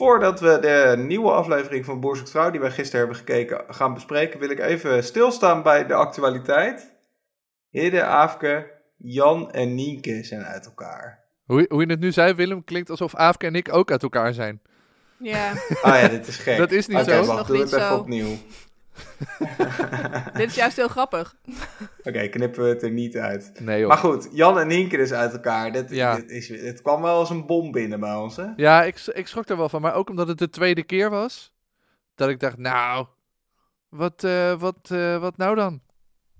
Voordat we de nieuwe aflevering van Boer zoekt Vrouw, die wij gisteren hebben gekeken, gaan bespreken, wil ik even stilstaan bij de actualiteit. Hidde, Aafke, Jan en Nienke zijn uit elkaar. Hoe, hoe je het nu zei, Willem, klinkt alsof Aafke en ik ook uit elkaar zijn. Ja, Ah ja, dit is gek. Dat is niet zo. Dat is wacht, nog doe niet het even zo. opnieuw. dit is juist heel grappig. Oké, knippen we het er niet uit. Nee. Maar goed, Jan en Nienke dus uit elkaar. Dit, Ja. dit is, het kwam wel als een bom binnen bij ons, hè? Ja, ik, ik schrok er wel van. Maar ook omdat het de tweede keer was. Dat ik dacht, nou, wat, eh, wat, eh, wat nou dan?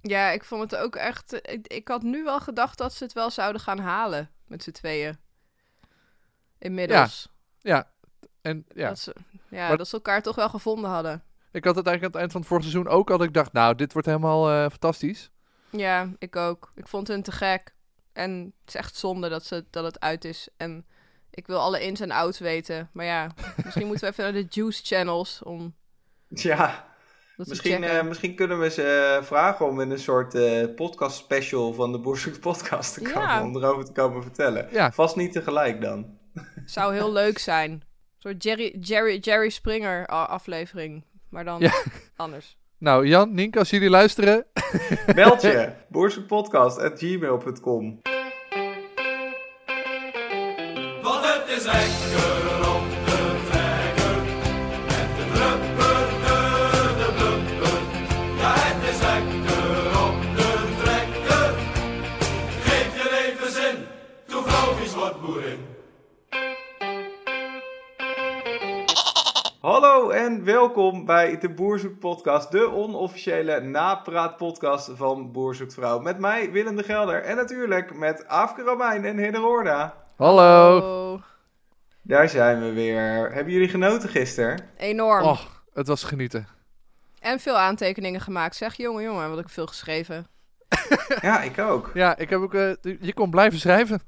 Ja, ik vond het ook echt... Ik, ik had nu wel gedacht dat ze het wel zouden gaan halen met z'n tweeën. Inmiddels. Ja, en ja. Dat, ze, ja Maar- dat ze elkaar toch wel gevonden hadden. Ik had het eigenlijk aan het eind van het vorige seizoen ook al. Dat ik dacht, nou, dit wordt helemaal eh, fantastisch. Ja, ik ook. Ik vond hun te gek. En het is echt zonde dat, ze, dat het uit is. En ik wil alle ins en outs weten. Maar ja, misschien moeten we even naar de Juice Channels om Ja, misschien, eh, misschien kunnen we ze eh, vragen om in een soort eh, podcast special van de Boerzoek podcast te komen. Ja. Om erover te komen vertellen. Ja. Vast niet tegelijk dan. Zou heel leuk zijn. Een soort Jerry, Jerry, Jerry Springer aflevering. Maar dan Ja. anders. Nou, Jan, Nienke, als jullie luisteren. Meld je. boerzoekpodcast.gmail.com Want het is lekker Hallo en welkom bij de Boerzoek podcast. De onofficiële napraatpodcast van Boerzoek Vrouw. Met mij Willem de Gelder. En natuurlijk met Afke Romein en Hidde Roorda. Hallo. Daar zijn we weer. Hebben jullie genoten gisteren? enorm. Och, het was genieten. En veel aantekeningen gemaakt. Zeg, jongen, jongen, wat ik veel geschreven. Ja, ik ook. Ja, ik heb ook. eh, je kon blijven schrijven.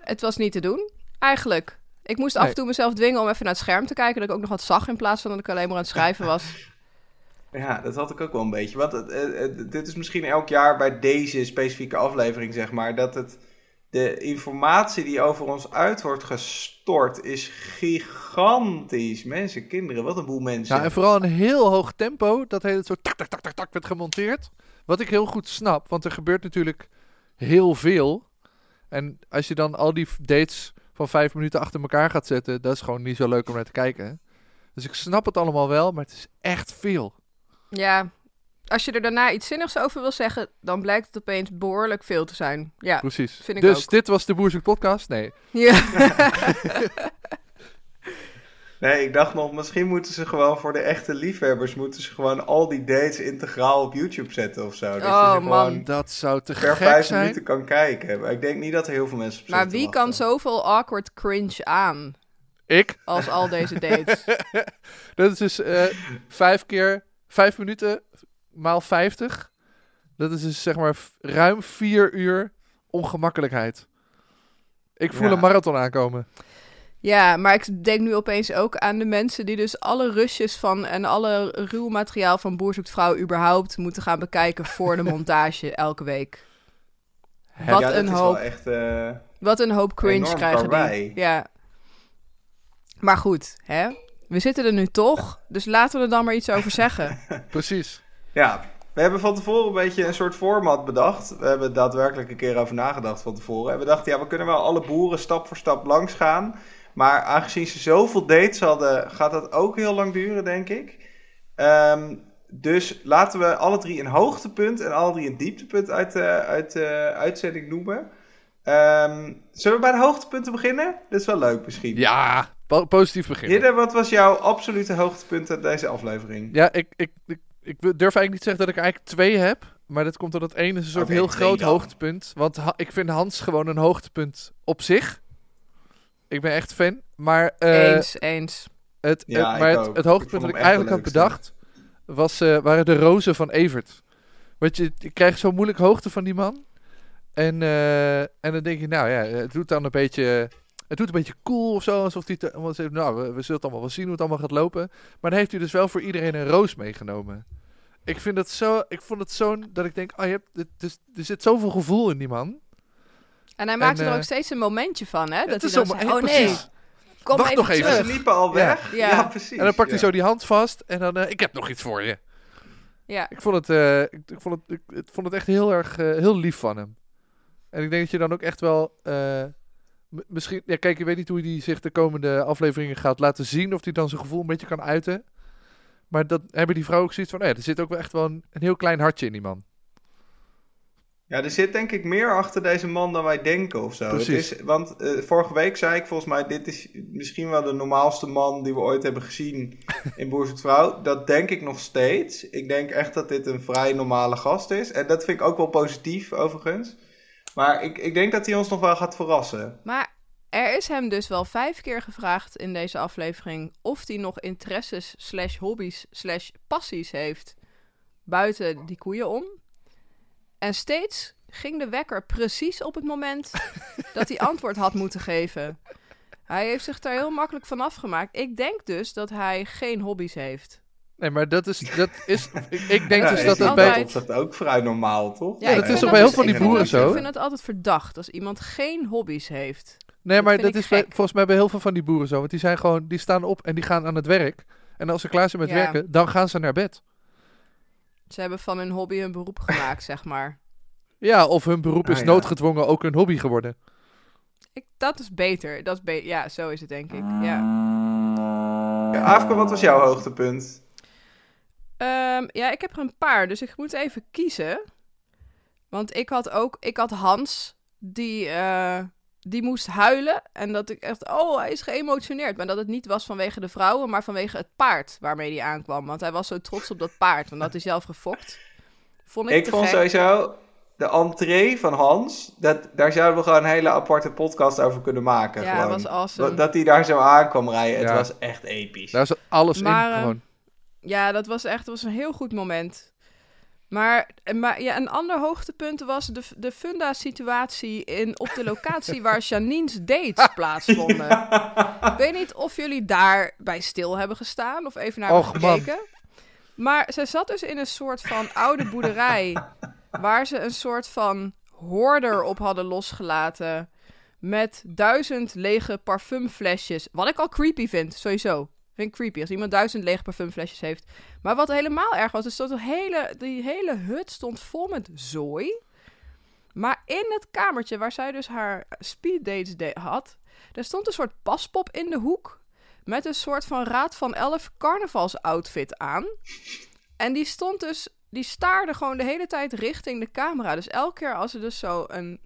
Het was niet te doen, eigenlijk. Ik moest af en toe mezelf dwingen om even naar het scherm te kijken. Dat ik ook nog wat zag in plaats van dat ik alleen maar aan het schrijven was. Ja, dat had ik ook wel een beetje. Want het, het- het- dit is misschien elk jaar bij deze specifieke aflevering, zeg maar, dat het, de informatie die over ons uit wordt gestort is gigantisch. Mensen, kinderen, wat een boel mensen. Ja, en vooral een heel hoog tempo. Dat hele soort tak, tak, tak, tak, tak werd gemonteerd. Wat ik heel goed snap, want er gebeurt natuurlijk heel veel. En als je dan al die dates van vijf minuten achter elkaar gaat zetten, dat is gewoon niet zo leuk om naar te kijken. Dus ik snap het allemaal wel, maar het is echt veel. Ja, als je er daarna iets zinnigs over wil zeggen, dan blijkt het opeens behoorlijk veel te zijn. Ja. Precies. vind ik dus ook. dit was de Boerzoek podcast? Nee. ja. Nee, ik dacht nog, misschien moeten ze gewoon voor de echte liefhebbers, moeten ze gewoon al die dates integraal op YouTube zetten of zo. Dat Oh, man. gewoon Dat zou te per gek vijf zijn. minuten kan kijken. Maar ik denk niet dat er heel veel mensen op Maar wie kan zoveel awkward cringe aan Ik. als al deze dates? Dat is dus eh, vijf keer vijf minuten maal vijftig. Dat is dus zeg maar ruim vier uur ongemakkelijkheid. Ik voel Ja. een marathon aankomen. Ja, maar ik denk nu opeens ook aan de mensen die dus alle rusjes van en alle ruw materiaal van Boer zoekt vrouw überhaupt moeten gaan bekijken voor de montage elke week. Wat ja, dat een hoop. echt... eh, Wat een hoop cringe krijgen die. Ja. Maar goed, hè? We zitten er nu toch, dus laten we er dan maar iets over zeggen. Precies. Ja, we hebben van tevoren een beetje een soort format bedacht. We hebben daadwerkelijk een keer over nagedacht van tevoren. En we dachten, ja, we kunnen wel alle boeren stap voor stap langs gaan. Maar aangezien ze zoveel dates hadden, gaat dat ook heel lang duren, denk ik. Ehm, dus laten we alle drie een hoogtepunt en alle drie een dieptepunt uit de uit, de uitzending noemen. Ehm, zullen we bij de hoogtepunten beginnen? Dat is wel leuk misschien. Ja, po- positief beginnen. Hidde, wat was jouw absolute hoogtepunt uit deze aflevering? Ja, ik, ik, ik, ik durf eigenlijk niet te zeggen dat ik eigenlijk twee heb. Maar dat komt omdat het ene is een soort heel groot dan. hoogtepunt. Want ik vind Hans gewoon een hoogtepunt op zich. Ik ben echt fan. Maar, eh, eens, eens. Het, Ja, het- maar het, hoogtepunt dat ik eigenlijk had bedacht, was, eh, waren de rozen van Evert. Want je, je krijgt zo moeilijk hoogte van die man. En, eh, en dan denk je, nou ja, het doet dan een beetje... Het doet een beetje cool of zo, alsof hij... nou, we, we zullen het allemaal wel zien hoe het allemaal gaat lopen. Maar dan heeft hij dus wel voor iedereen een roos meegenomen. Ik vind het zo... Ik vond het zo'n... Dat ik denk, oh, je hebt, het, is- er zit zoveel gevoel in die man. En hij maakte En, er eh, ook steeds een momentje van, hè? Dat hij is dan zo- zei, oh nee, precies. Kom wacht even nog even. terug. Ze liepen al weg. Ja. Ja, precies. En dan pakt hij zo die hand vast en dan, eh, ik heb nog iets voor je. Ja. Ik vond het, eh, ik, ik vond het, ik, ik vond het echt heel erg, eh, heel lief van hem. En ik denk dat je dan ook echt wel, eh, misschien, ja kijk, je weet niet hoe hij zich de komende afleveringen gaat laten zien. Of hij dan zijn gevoel een beetje kan uiten. Maar dat hebben die vrouwen ook zoiets van, oh ja, er zit ook wel echt wel een, een heel klein hartje in die man. Ja, er zit denk ik meer achter deze man dan wij denken of zo. Het Precies. is, want eh, vorige week zei ik volgens mij, dit is misschien wel de normaalste man die we ooit hebben gezien in Boer Zoekt Vrouw. Dat denk ik nog steeds. Ik denk echt dat dit een vrij normale gast is. En dat vind ik ook wel positief overigens. Maar ik, ik denk dat hij ons nog wel gaat verrassen. Maar er is hem dus wel vijf keer gevraagd in deze aflevering of hij nog interesses slash hobby's slash passies heeft buiten die koeien om. En steeds ging de wekker precies op het moment dat hij antwoord had moeten geven. Hij heeft zich daar heel makkelijk van afgemaakt. Ik denk dus dat hij geen hobby's heeft. Nee, maar dat is, dat is ik, ik denk Ja, dus dat die bij... altijd- opzicht ook vrij normaal, toch? Ja, dat ik is vind toch bij heel dus- veel van die boeren dat- zo? Ik vind het altijd verdacht als iemand geen hobby's heeft. Nee, Dat maar dat is bij, volgens mij bij heel veel van die boeren zo. Want die zijn gewoon, die staan op en die gaan aan het werk. En als ze klaar zijn met Ja. werken, dan gaan ze naar bed. Ze hebben van hun hobby een beroep gemaakt, zeg maar. Ja, of hun beroep is Ah, ja. noodgedwongen ook hun hobby geworden. Ik, dat is beter. Dat is be ja, zo is het denk ik. Ja. Ja, Aafke, wat was jouw hoogtepunt? Ehm, ja, ik heb er een paar, dus ik moet even kiezen. Want ik had ook, ik had Hans, die, eh, die moest huilen. En dat ik echt, oh, hij is geëmotioneerd. Maar dat het niet was vanwege de vrouwen, maar vanwege het paard waarmee hij aankwam. Want hij was zo trots op dat paard, want dat hij zelf gefokt. Vond ik, Ik vond gek. sowieso de entree van Hans, dat, daar zouden we gewoon een hele aparte podcast over kunnen maken. Ja, gewoon. was awesome. Dat- Dat hij daar zo aankwam rijden, Ja. het was echt episch. Daar zat alles Maar, in eh, gewoon. Ja, dat was echt dat was een heel goed moment. Maar, maar ja, een ander hoogtepunt was de, de funda-situatie in, op de locatie waar Janine's dates plaatsvonden. Ik weet niet of jullie daar bij stil hebben gestaan of even naar Och, hebben gekeken. Maar ze zat dus in een soort van oude boerderij waar ze een soort van hoorder op hadden losgelaten met duizend lege parfumflesjes. Wat ik al creepy vind, sowieso. Vind creepy als iemand duizend lege parfumflesjes heeft. Maar wat helemaal erg was, is dat de hele, die hele hut stond vol met zooi. Maar in het kamertje waar zij dus haar speeddates de- had, er stond een soort paspop in de hoek. Met een soort van Raad van Elf carnavalsoutfit aan. En die stond dus, die staarde gewoon de hele tijd richting de camera. Dus elke keer als er dus zo een,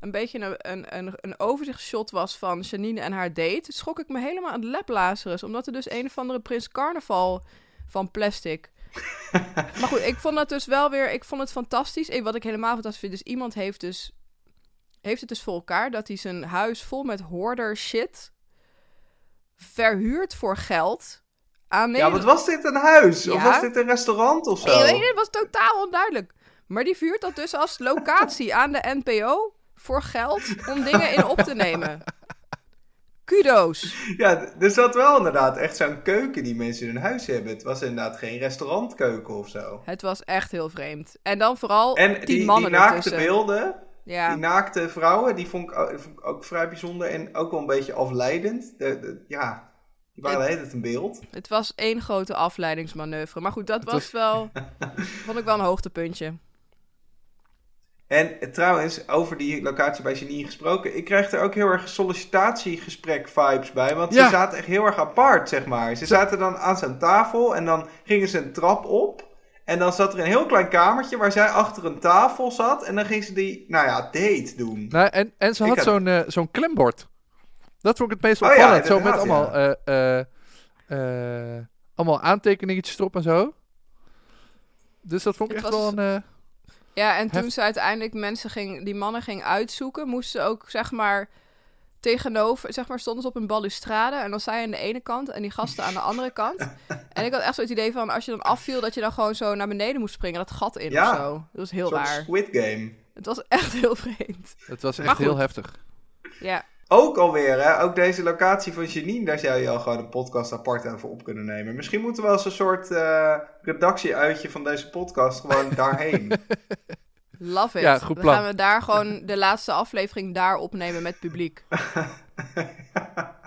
een beetje een, een, een, een overzichtsshot was van Janine en haar date, schrok ik me helemaal aan het leplazerus. Omdat er dus een of andere Prins Carnaval van plastic. maar goed, ik vond dat dus wel weer, ik vond het fantastisch. En wat ik helemaal fantastisch vind, is iemand heeft dus, heeft het dus voor elkaar dat hij zijn huis vol met hoorder shit verhuurt voor geld aan Ja, wat was dit een huis? Of was dit een restaurant of zo? Weet niet, het was totaal onduidelijk. Maar die vuurt dat dus als locatie aan de NPO voor geld om dingen in op te nemen. Kudo's. Ja, d- er zat wel inderdaad echt zo'n keuken die mensen in hun huis hebben. Het was inderdaad geen restaurantkeuken of zo. Het was echt heel vreemd. En dan vooral En die, die mannen naakte ertussen. beelden, Ja. die naakte vrouwen, die vond ik, ook, vond ik ook vrij bijzonder en ook wel een beetje afleidend. De, de- ja, die waren hele tijd een beeld. Het was één grote afleidingsmanoeuvre. Maar goed, dat Het was was- wel... vond ik wel een hoogtepuntje. En eh, trouwens, over die locatie bij Janine gesproken, ik kreeg er ook heel erg sollicitatiegesprek vibes bij. Want Ja. ze zaten echt heel erg apart, zeg maar. Ze zaten dan aan zijn tafel en dan gingen ze een trap op. En dan zat er een heel klein kamertje waar zij achter een tafel zat. En dan ging ze die, nou ja, date doen. Nou, en, en ze had had- zo'n eh, zo'n klembord. Dat vond ik het meest Oh ja, opvallend. zo met allemaal, eh, eh, eh, allemaal aantekeningetjes erop en zo. Dus dat vond ik Het echt was- wel een... Ja, en toen Hef- ze uiteindelijk mensen ging, die mannen ging uitzoeken, moesten ze ook zeg maar tegenover, zeg maar stonden ze op een balustrade en dan zij aan de ene kant en die gasten aan de andere kant. En ik had echt zo het idee van als je dan afviel dat je dan gewoon zo naar beneden moest springen, dat gat in Ja. of zo. Dat was heel raar. Squid Game. Het was echt heel vreemd. het was echt heel heftig. Ja, Ook alweer, hè? Ook deze locatie van Janine, daar zou je al gewoon een podcast apart over op kunnen nemen. Misschien moeten we als een soort eh redactie-uitje van deze podcast gewoon daarheen. love it. Ja, goed Dan plan. gaan we daar gewoon de laatste aflevering daar opnemen met publiek.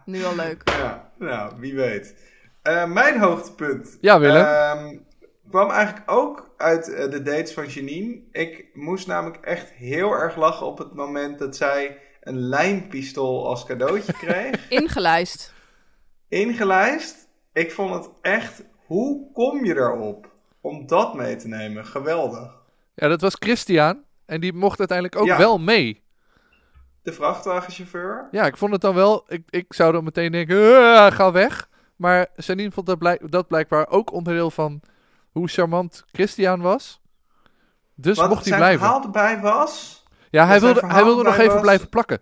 Nu al leuk. Ja, nou, wie weet. Eh, mijn hoogtepunt Ja, Willem. ehm, kwam eigenlijk ook uit eh, de dates van Janine. Ik moest namelijk echt heel erg lachen op het moment dat zij een lijnpistool als cadeautje kreeg. Ingelijst. Ingelijst. Ik vond het echt, hoe kom je erop om dat mee te nemen? Geweldig. Ja, dat was Christian. En die mocht uiteindelijk ook Ja. wel mee. De vrachtwagenchauffeur. Ja, ik vond het dan wel... Ik, ik zou dan meteen denken, "Ah, ga weg. Maar Janine vond dat, blijk, dat blijkbaar ook onderdeel van hoe charmant Christian was. Dus Wat mocht hij zijn blijven. verhaal erbij was. Ja, hij wilde, hij wilde nog even was- blijven plakken,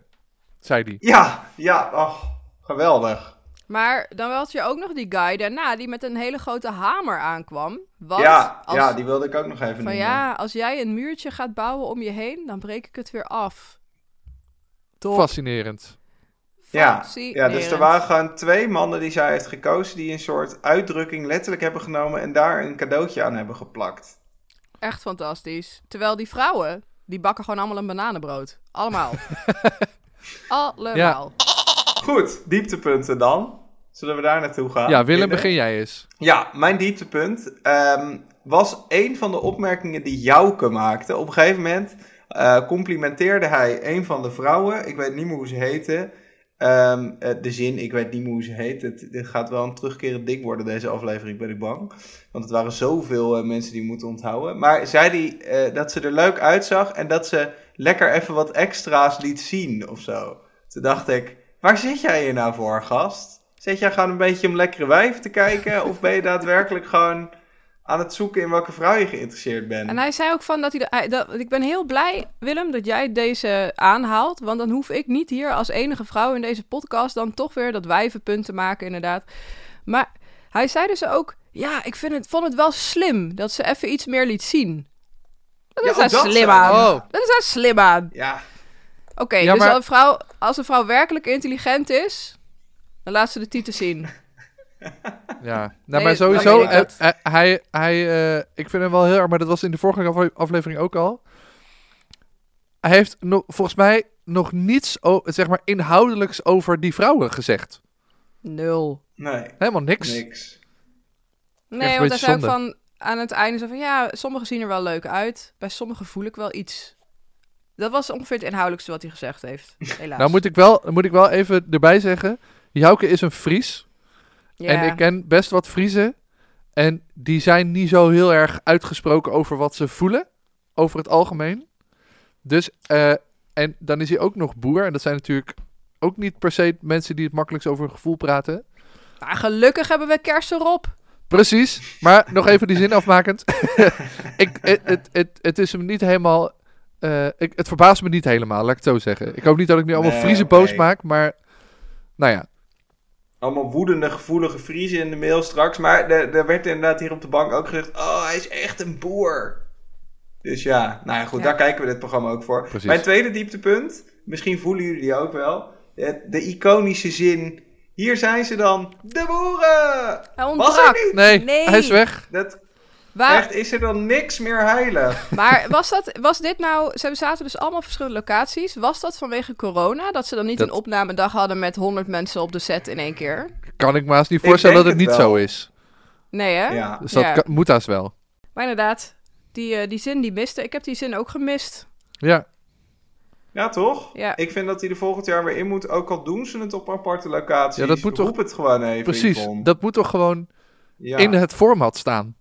zei hij. Ja, ja, ach, geweldig. Maar dan had je ook nog die guy daarna die met een hele grote hamer aankwam. Want Ja, als, ja, die wilde ik ook nog even van noemen. ja, als jij een muurtje gaat bouwen om je heen, dan breek ik het weer af. Top. Fascinerend. Ja, ja, dus er waren gewoon twee mannen die zij heeft gekozen... die een soort uitdrukking letterlijk hebben genomen... en daar een cadeautje aan hebben geplakt. Echt fantastisch. Terwijl die vrouwen, die bakken gewoon allemaal een bananenbrood. Allemaal. allemaal. Goed, dieptepunten dan. Zullen we daar naartoe gaan? Ja, Willem, Willem? begin jij eens. Ja, mijn dieptepunt ehm, was een van de opmerkingen die Jouke maakte. Op een gegeven moment eh, complimenteerde hij een van de vrouwen. Ik weet niet meer hoe ze heette. Ehm, eh, de zin, ik weet niet meer hoe ze heet. Het, dit gaat wel een terugkerend ding worden, deze aflevering, ben ik bang. Want het waren zoveel eh, mensen die moeten onthouden. Maar zei hij eh, dat ze er leuk uitzag en dat ze lekker even wat extra's liet zien of zo. Toen dacht ik, waar zit jij hier nou voor, gast? Zit jij gewoon een beetje om lekkere wijven te kijken? Of ben je daadwerkelijk gewoon aan het zoeken in welke vrouw je geïnteresseerd bent? En hij zei ook van dat hij, de, dat, ik ben heel blij, Willem, dat jij deze aanhaalt. Want dan hoef ik niet hier als enige vrouw in deze podcast dan toch weer dat wijvenpunt te maken, inderdaad. Maar hij zei dus ook, ja, ik vind het, vond het wel slim dat ze even iets meer liet zien. Dat is daar dat slim aan. Oh, Dat is daar slim aan. Ja, Oké, Ja, dus maar- als, een vrouw, als een vrouw werkelijk intelligent is, dan laat ze de titel zien. Ja. Nou, Nee, maar sowieso, ik eh, eh, hij, hij, eh, ik vind hem wel heel erg, maar dat was in de vorige afle- aflevering ook al. Hij heeft nog, volgens mij nog niets, zeg maar, inhoudelijks over die vrouwen gezegd. Nul. nee, Helemaal niks. niks. Nee, want zei ook zonde. van aan het einde zo van ja, sommigen zien er wel leuk uit. Bij sommigen voel ik wel iets. Dat was ongeveer het inhoudelijkste wat hij gezegd heeft. Helaas. Nou moet ik, wel, moet ik wel even erbij zeggen, Jouke is een Fries. En ik ken best wat Friesen. En die zijn niet zo heel erg uitgesproken over wat ze voelen. Over het algemeen. Dus, eh, en dan is hij ook nog boer. En dat zijn natuurlijk ook niet per se mensen die het makkelijkst over hun gevoel praten. Maar gelukkig hebben we kersen op. Precies. Maar nog even die zin afmakend. ik, het, het, het, het is hem niet helemaal... eh, ik, het verbaast me niet helemaal, laat ik het zo zeggen. Ik hoop niet dat ik nu allemaal Nee, Friese boos maak, maar... Nou ja, Allemaal woedende, gevoelige Friesen in de mail straks. Maar er, er werd inderdaad hier op de bank ook gezegd... Oh, hij is echt een boer. Dus ja, nou ja, goed, Ja. daar kijken we dit programma ook voor. Precies. Mijn tweede dieptepunt, misschien voelen jullie die ook wel. De, iconische zin... Hier zijn ze dan, de boeren! Hij Was ontbrak. er niet? nee, Nee. hij is weg. Dat, Waar, echt, is er dan niks meer heilig? maar was, dat, was dit nou... Ze zaten dus allemaal op verschillende locaties. Was dat vanwege corona? Dat ze dan niet Dat- een opnamedag hadden met 100 mensen op de set in één keer? Kan ik me haast niet voorstellen dat het niet wel. zo is. Nee, hè? Ja. Dus dat Ja. kan- moet haast wel. Maar inderdaad, die, eh, die zin die miste. Ik heb die zin ook gemist. Ja, Ja, toch? Ja. Ik vind dat hij er volgend jaar weer in moet, ook al doen ze het op aparte locaties. Ja, dat moet toch- het gewoon even, precies. Yvonne. Dat moet toch gewoon Ja. in het format staan.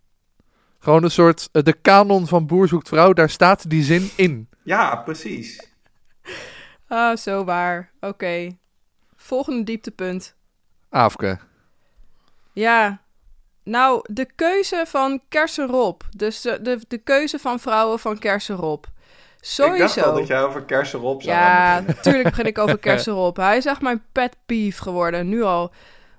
Gewoon een soort, eh, de kanon van Boer zoekt vrouw, daar staat die zin in. ja, precies. Ah, zo waar. Oké. Volgende dieptepunt. Aafke. Ja. Nou, de keuze van Kersenrop. Dus de, de, de keuze van vrouwen van Kersenrop. Ik dacht Sowieso. al dat jij over kersenrop zou Ja, natuurlijk begin ik over Kersenrop. Hij is echt mijn pet peeve geworden, nu al.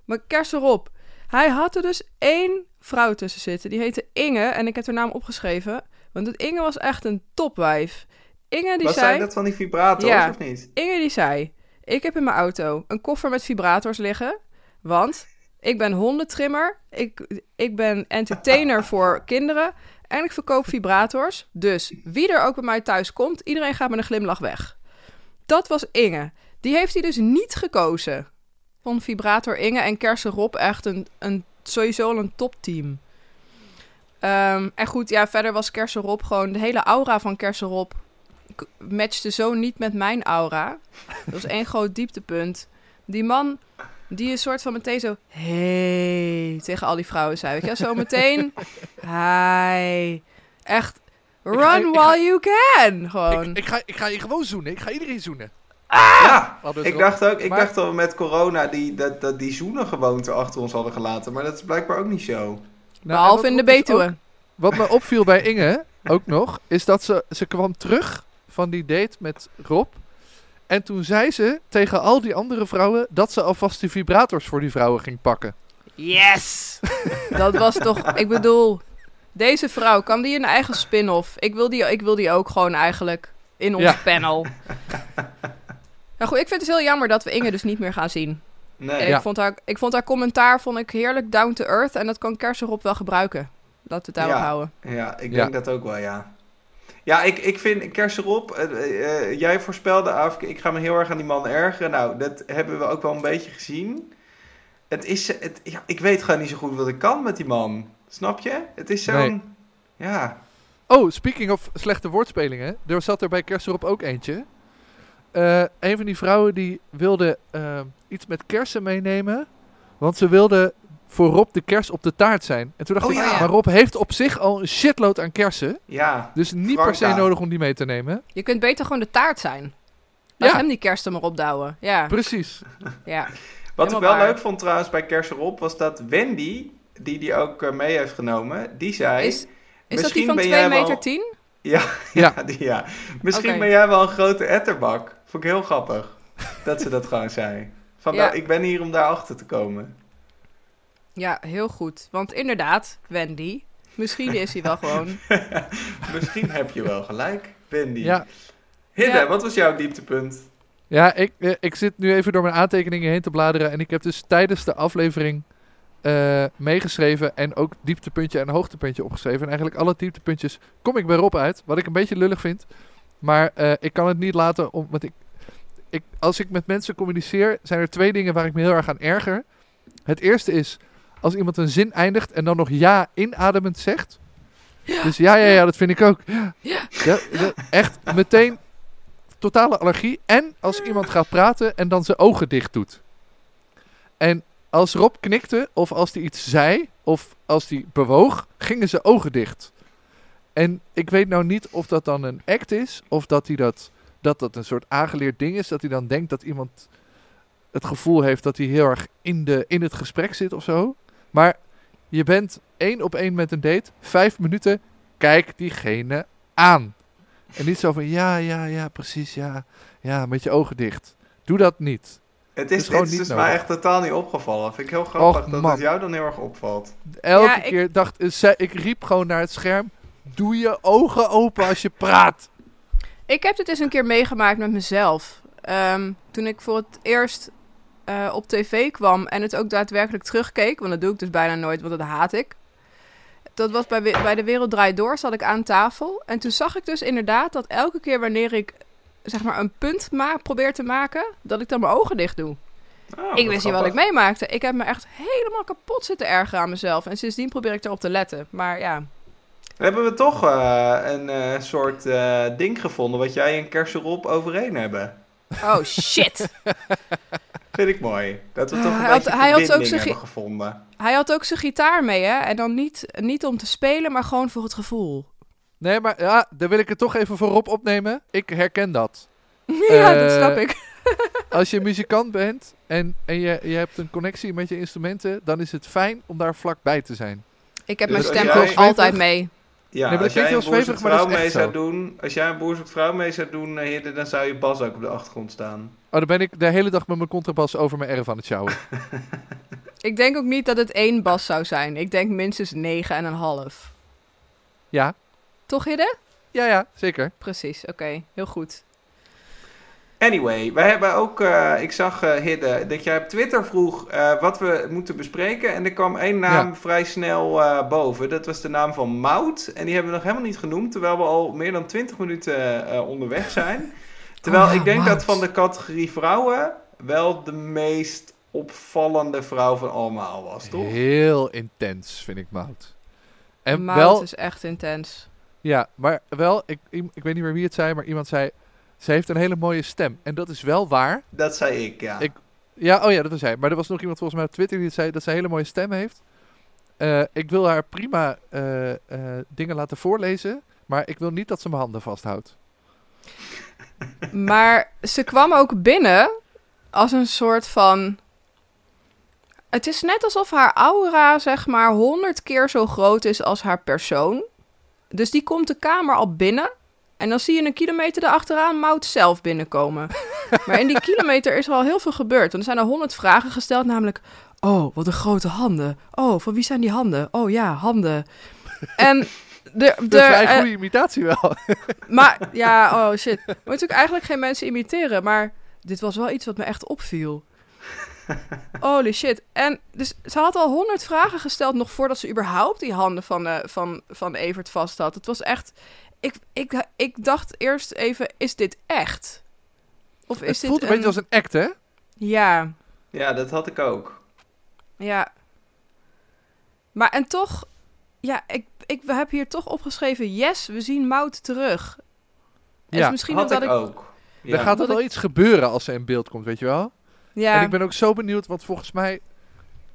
Maar Kersenrop, hij had er dus één vrouw tussen zitten. Die heette Inge en ik heb haar naam opgeschreven. Want het Inge was echt een topwijf. Inge die Was zei... zij dat van die vibrators Ja. of niet? Inge die zei: Ik heb in mijn auto een koffer met vibrators liggen. Want ik ben hondentrimmer. Ik, ik ben entertainer voor kinderen. En ik verkoop vibrators. Dus wie er ook bij mij thuis komt, iedereen gaat met een glimlach weg. Dat was Inge. Die heeft hij dus niet gekozen. Van Vibrator Inge en Kersen Rob echt een, een, sowieso al een topteam. Ehm, en goed, ja, verder was Kersen Rob gewoon... De hele aura van Kersen Rob k- matchte zo niet met mijn aura. Dat was één groot dieptepunt. Die man, die een soort van meteen zo... Hey, tegen al die vrouwen zei. Weet je, zo meteen... Hi. Echt... Run ga- while you can. Gewoon. Ik, ik, ga, ik ga je gewoon zoenen. Ik ga iedereen zoenen. Ja, Hadden we ik dacht ook, ik Maar- dacht al met corona die, dat, dat die zoenen gewoonte achter ons hadden gelaten. Maar dat is blijkbaar ook niet zo. Nou, Behalve in de dus Betuwe. ook- Wat me opviel bij Inge, ook nog, is dat ze, ze kwam terug van die date met Rob. En toen zei ze tegen al die andere vrouwen dat ze alvast die vibrators voor die vrouwen ging pakken. Yes! Dat was toch... Ik bedoel, deze vrouw, kan die een eigen spin-off? Ik wil die, ik wil die ook gewoon eigenlijk in ons Ja. panel. Nou goed, ik vind het heel jammer dat we Inge dus niet meer gaan zien. Nee. Ja. ik, vond haar, ik vond haar commentaar vond ik heerlijk down to earth. En dat kan Kersenrop wel gebruiken. Laten we het daarop Ja. houden. Ja, ik Ja. denk dat ook wel, ja. Ja, ik, ik vind Kersenrop, eh, eh, jij voorspelde af, ik ga me heel erg aan die man ergeren. Nou, dat hebben we ook wel een beetje gezien. Het is, het, ja, ik weet gewoon niet zo goed wat ik kan met die man. Snap je? Het is zo'n, Nee. ja, Oh, speaking of slechte woordspelingen. Er zat er bij Kersenrop ook eentje. Eh, een van die vrouwen die wilde eh, iets met kersen meenemen. Want ze wilde voor Rob de kers op de taart zijn. En toen dacht Oh, ik, ja. maar Rob heeft op zich al een shitload aan kersen. ja. Dus niet per se nodig om die mee te nemen. Je kunt beter gewoon de taart zijn. Laat Ja. hem die kerst maar opdouwen. Ja, Precies. ja. Wat ik wel waar. leuk vond trouwens bij Kersenrop, was dat Wendy, die die ook eh, mee heeft genomen, die zei... Is, is dat die van ben 2 jij meter wel- 10? Ja, Ja. ja. Die, ja. Misschien ben jij wel een grote etterbak. Vond ik heel grappig. dat ze dat gewoon zei. Van, Ja. nou, ik ben hier om daarachter te komen. Ja, heel goed. Want inderdaad, Wendy, misschien is hij wel gewoon... Misschien heb je wel gelijk, Wendy. Ja, Hidde, Ja. wat was jouw dieptepunt? ja ik, eh, ik zit nu even door mijn aantekeningen heen te bladeren. En ik heb dus tijdens de aflevering eh, meegeschreven. En ook dieptepuntje en hoogtepuntje opgeschreven. En eigenlijk alle dieptepuntjes kom ik bij Rob uit. Wat ik een beetje lullig vind. Maar eh, ik kan het niet laten om. Want ik, ik, als ik met mensen communiceer, zijn er twee dingen waar ik me heel erg aan erger. Het eerste is als iemand een zin eindigt en dan nog ja inademend zegt. Dus ja, ja, ja, dat vind ik ook. Ja. Ja, ja, echt meteen totale allergie. En als iemand gaat praten en dan zijn ogen dicht doet. En als Rob knikte, of als hij iets zei, of als hij bewoog, gingen zijn ogen dicht. En ik weet nou niet of dat dan een act is, of dat hij dat, dat, dat een soort aangeleerd ding is. Dat hij dan denkt dat iemand het gevoel heeft dat hij heel erg in, de, in het gesprek zit of zo. Maar je bent één op één met een date, vijf minuten, kijk diegene aan. En niet zo van, ja, ja, ja, precies, ja, ja, met je ogen dicht. Doe dat niet. Het is is, gewoon het is niet dus nodig. mij echt totaal niet opgevallen. Vind ik heel grappig Och, dat man. het jou dan heel erg opvalt. Elke Ja, ik- keer dacht eh, ik riep gewoon naar het scherm: Doe je ogen open als je praat. Ik heb dit eens een keer meegemaakt met mezelf. Ehm, toen ik voor het eerst eh, op tv kwam en het ook daadwerkelijk terugkeek. Want dat doe ik dus bijna nooit, want dat haat ik. Dat was bij, bij De Wereld Draait Door, zat ik aan tafel. En toen zag ik dus inderdaad dat elke keer wanneer ik zeg maar een punt ma probeer te maken, dat ik dan mijn ogen dicht doe. Oh, ik wist niet wat ik meemaakte. Ik heb me echt helemaal kapot zitten ergeren aan mezelf. En sindsdien probeer ik erop te letten. Maar ja, Hebben we toch eh, een eh, soort eh, ding gevonden wat jij en Kersenrop overeen hebben? oh shit. Vind ik mooi. Dat we toch een Hij had- hij had ook zijn hebben gevonden. Hij had ook zijn gitaar mee, hè? En dan niet, niet om te spelen, maar gewoon voor het gevoel. Nee, maar ja, daar wil ik het toch even voor Rob opnemen. Ik herken dat. ja, dat snap ik. Als je muzikant bent en, en je, je hebt een connectie met je instrumenten, dan is het fijn om daar vlakbij te zijn. Ik heb Dus mijn als stem jij- ook altijd mee. Ja, Nee, als jij een zweverig, vrouw mee zou zo. doen, als jij een boer zoekt vrouw mee zou doen, eh, dan zou je bas ook op de achtergrond staan. Oh, dan ben ik de hele dag met mijn contrabas over mijn erf aan het sjouwen. Ik denk ook niet dat het één bas zou zijn. Ik denk minstens negen en een half. Ja, Toch, Hidde? ja, ja, zeker. Precies, oké. Heel goed. Anyway, wij hebben ook, eh, ik zag eh Hidde, dat jij op Twitter vroeg eh, wat we moeten bespreken. En er kwam één naam Ja. vrij snel eh, boven. Dat was de naam van Mout. En die hebben we nog helemaal niet genoemd, terwijl we al meer dan 20 minuten eh, onderweg zijn. Terwijl Oh, ik denk dat van de categorie vrouwen wel de meest opvallende vrouw van allemaal was, toch? Heel intens, vind ik Mout. En Mout wel, is echt intens. ja, maar wel, ik, ik, ik weet niet meer wie het zei, maar iemand zei, ze heeft een hele mooie stem. En dat is wel waar. Dat zei ik, ja. Ik- Ja, oh ja, dat was hij. Maar er was nog iemand volgens mij op Twitter die het zei dat ze een hele mooie stem heeft. Eh, ik wil haar prima eh, eh, dingen laten voorlezen, maar ik wil niet dat ze mijn handen vasthoudt. Maar ze kwam ook binnen als een soort van. Het is net alsof haar aura, zeg maar, honderd keer zo groot is als haar persoon. Dus die komt de kamer al binnen. En dan zie je een kilometer erachteraan Mout zelf binnenkomen. maar in die kilometer is er al heel veel gebeurd. Want er zijn al honderd vragen gesteld, namelijk... Oh, wat een grote handen. Oh, van wie zijn die handen? Oh ja, handen. En de, Een de, vrij eh, goede imitatie wel. maar ja, oh shit. We moeten natuurlijk eigenlijk geen mensen imiteren, maar dit was wel iets wat me echt opviel. Holy shit. En dus ze had al honderd vragen gesteld nog voordat ze überhaupt die handen van, eh, van, van Evert vast had. Het was echt... Ik, ik, ik dacht eerst even, is dit echt? Of is het dit voelt een beetje als een act, hè? Ja, Ja, dat had ik ook. ja. Maar en toch... Ja, ik, ik heb hier toch opgeschreven... Yes, we zien Mout terug. Ja, is misschien had omdat ik ik... ook. Er gaat er wel iets gebeuren als ze in beeld komt, weet je wel? Ja. En ik ben ook zo benieuwd, want volgens mij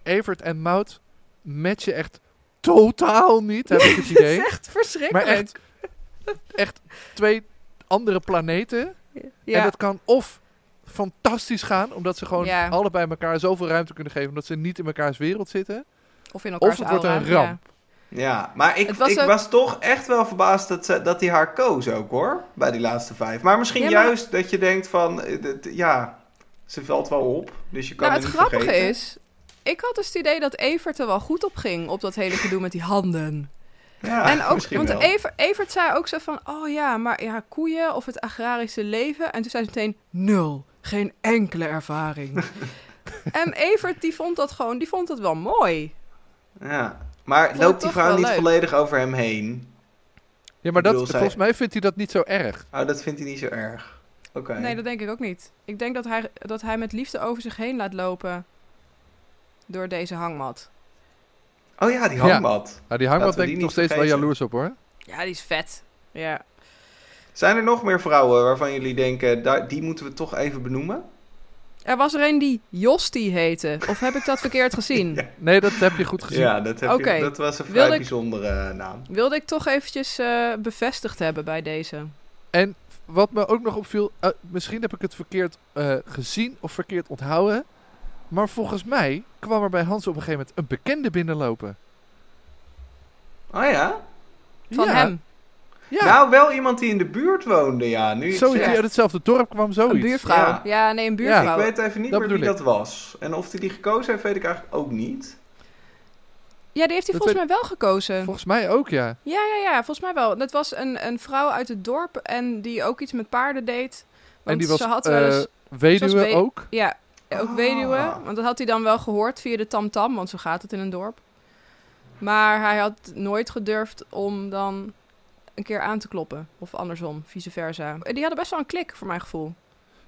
Evert en Mout matchen echt totaal niet, heb ik het Het idee. is echt verschrikkelijk. Maar echt, echt twee andere planeten. ja. En dat kan of fantastisch gaan, omdat ze gewoon Ja. allebei elkaar zoveel ruimte kunnen geven, omdat ze niet in mekaars wereld zitten. Of in elkaars Of het wordt een ramp. Ja, maar ik, was ik ook- was toch echt wel verbaasd dat, ze, dat hij haar koos ook hoor. Bij die laatste vijf. Maar misschien Ja, maar- juist dat je denkt van, eh, ja, ze valt wel op. Dus je kan Nou, het het grappige vergeten. is... Ik had dus het idee dat Evert er wel goed op ging. Op dat hele gedoe met die handen. Ja, en ook, want wel. Evert, Evert zei ook zo van... Oh ja, maar ja, koeien of het agrarische leven. En toen zei ze meteen... Nul. Geen enkele ervaring. en Evert, die vond dat gewoon... Die vond dat wel mooi. Ja. Maar vond loopt die vrouw niet leuk. volledig over hem heen? Ja, maar dat, zij- volgens mij vindt hij dat niet zo erg. Oh, dat vindt hij niet zo erg. Oké. Nee, dat denk ik ook niet. Ik denk dat hij, dat hij met liefde over zich heen laat lopen... Door deze hangmat. Oh ja, die Ja. hangmat. Nou, die hangmat denk ik nog steeds wel jaloers op, hoor. Ja, die is vet. Ja. Zijn er nog meer vrouwen waarvan jullie denken, die moeten we toch even benoemen? Er was er een die Josti heette. Of heb ik dat verkeerd gezien? Ja. Nee, dat heb je goed gezien. Ja, dat, heb Oké. je, dat was een vrij ik- bijzondere eh, naam. Wilde ik toch eventjes eh, bevestigd hebben bij deze. En wat me ook nog opviel, eh, misschien heb ik het verkeerd eh, gezien of verkeerd onthouden. Maar volgens mij kwam er bij Hans op een gegeven moment een bekende binnenlopen. Oh ja? Van ja, hem. Ja, Nou, wel iemand die in de buurt woonde, ja. Nu zoiets zegt. die uit hetzelfde dorp kwam, zoiets. Een buurvrouw. Ja. Ja. nee, een Ik buurvrouw. weet even niet Dat meer wie dat was. En of hij die gekozen heeft, weet ik eigenlijk ook niet. Ja, die heeft hij Dat volgens mij wel gekozen. Volgens mij ook, ja. Ja, ja, ja, volgens mij wel. Dat was een, een vrouw uit het dorp en die ook iets met paarden deed. Want en die was ze had eh, wel eens... weduwe we- ook. Ja, ook Ah. weduwe. Want dat had hij dan wel gehoord via de tamtam, want zo gaat het in een dorp. Maar hij had nooit gedurfd om dan een keer aan te kloppen. Of andersom, vice versa. Die hadden best wel een klik, voor mijn gevoel.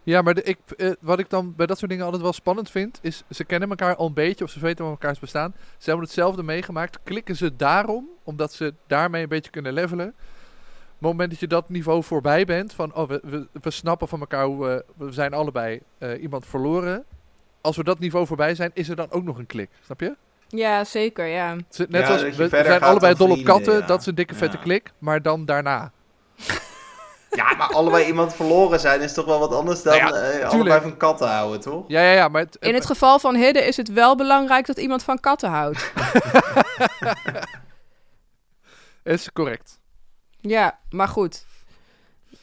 Ja, maar de, ik, eh, wat ik dan bij dat soort dingen altijd wel spannend vind, is ze kennen elkaar al een beetje of ze weten van elkaars bestaan. Ze hebben hetzelfde meegemaakt. Klikken ze daarom, omdat ze daarmee een beetje kunnen levelen. Op het moment dat je dat niveau voorbij bent, van oh, we, we, we snappen van elkaar hoe we, we zijn allebei eh, iemand verloren. Als we dat niveau voorbij zijn, is er dan ook nog een klik. Snap je? Ja, zeker, ja. Net Ja, je we, zijn allebei dol op katten, ja. dat is een dikke vette Ja. klik. Maar dan daarna. Ja, maar allebei iemand verloren zijn is toch wel wat anders dan Nou ja, eh, allebei van katten houden, toch? Ja, ja, ja. Maar het, In het geval van Hidde is het wel belangrijk dat iemand van katten houdt. is correct. Ja, maar goed.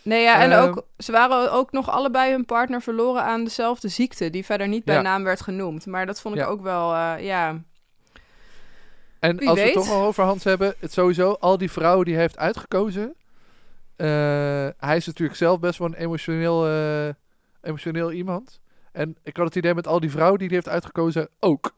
Nee, ja, en Ehm. ook, ze waren ook nog allebei hun partner verloren aan dezelfde ziekte, die verder niet bij Ja. naam werd genoemd. Maar dat vond ik Ja. ook wel, eh, ja. En Wie als we het toch al over Hans hebben, het sowieso, al die vrouwen die hij heeft uitgekozen. eh, hij is natuurlijk zelf best wel een emotioneel, eh, emotioneel iemand. En ik had het idee met al die vrouwen die hij heeft uitgekozen ook.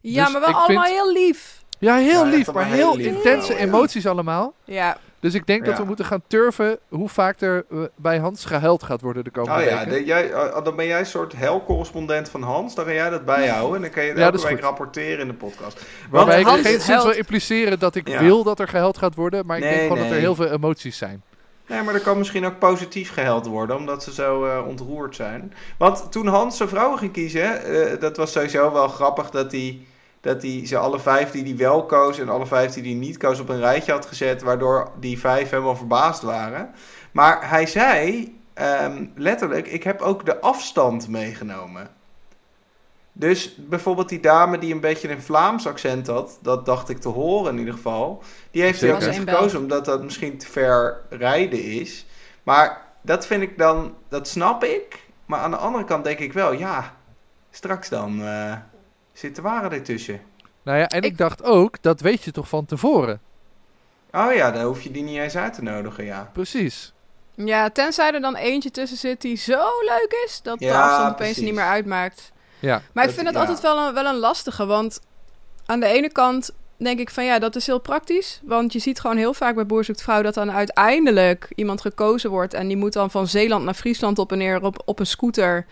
Ja, Dus maar wel allemaal vind- heel lief. Ja, heel Ja, lief, maar heel heel lief intense vrouwen, ja. emoties allemaal. Ja, Dus ik denk dat we moeten gaan turven hoe vaak er eh, bij Hans gehuild gaat worden de komende Oh ja, weken. de- jij, oh, dan ben jij een soort helcorrespondent van Hans. Dan ga jij dat bijhouden. En dan kan je het Ja, elke dat week goed. rapporteren in de podcast. Waarbij ik Hans geen zin wil impliceren dat ik wil dat er gehuild gaat worden. Maar ik Nee, denk gewoon dat er heel veel emoties zijn. Nee, maar er kan misschien ook positief geheld worden, omdat ze zo eh, ontroerd zijn. Want toen Hans zijn vrouwen ging kiezen, eh, dat was sowieso wel grappig dat hij, dat hij ze alle vijf die hij wel koos en alle vijf die hij niet koos op een rijtje had gezet, waardoor die vijf helemaal verbaasd waren. Maar hij zei ehm, letterlijk, ik heb ook de afstand meegenomen. Dus bijvoorbeeld die dame die een beetje een Vlaams accent had, dat dacht ik te horen in ieder geval. Die heeft hij ook niet gekozen omdat dat misschien te ver rijden is. Maar dat vind ik dan, dat snap ik. Maar aan de andere kant denk ik wel, ja, straks dan eh zit de ware ertussen. Nou ja, en ik, Ik- dacht ook, dat weet je toch van tevoren? Oh ja, dan hoef je die niet eens uit te nodigen, ja. Precies. Ja, tenzij er dan eentje tussen zit die zo leuk is, dat de Ja, afstand opeens precies. niet meer uitmaakt. Ja, Maar ik Dat- vind het ja. altijd wel een, wel een lastige, want aan de ene kant denk ik van ja, dat is heel praktisch. Want je ziet gewoon heel vaak bij Boer zoekt vrouw dat dan uiteindelijk iemand gekozen wordt. En die moet dan van Zeeland naar Friesland op en neer op, op een scooter.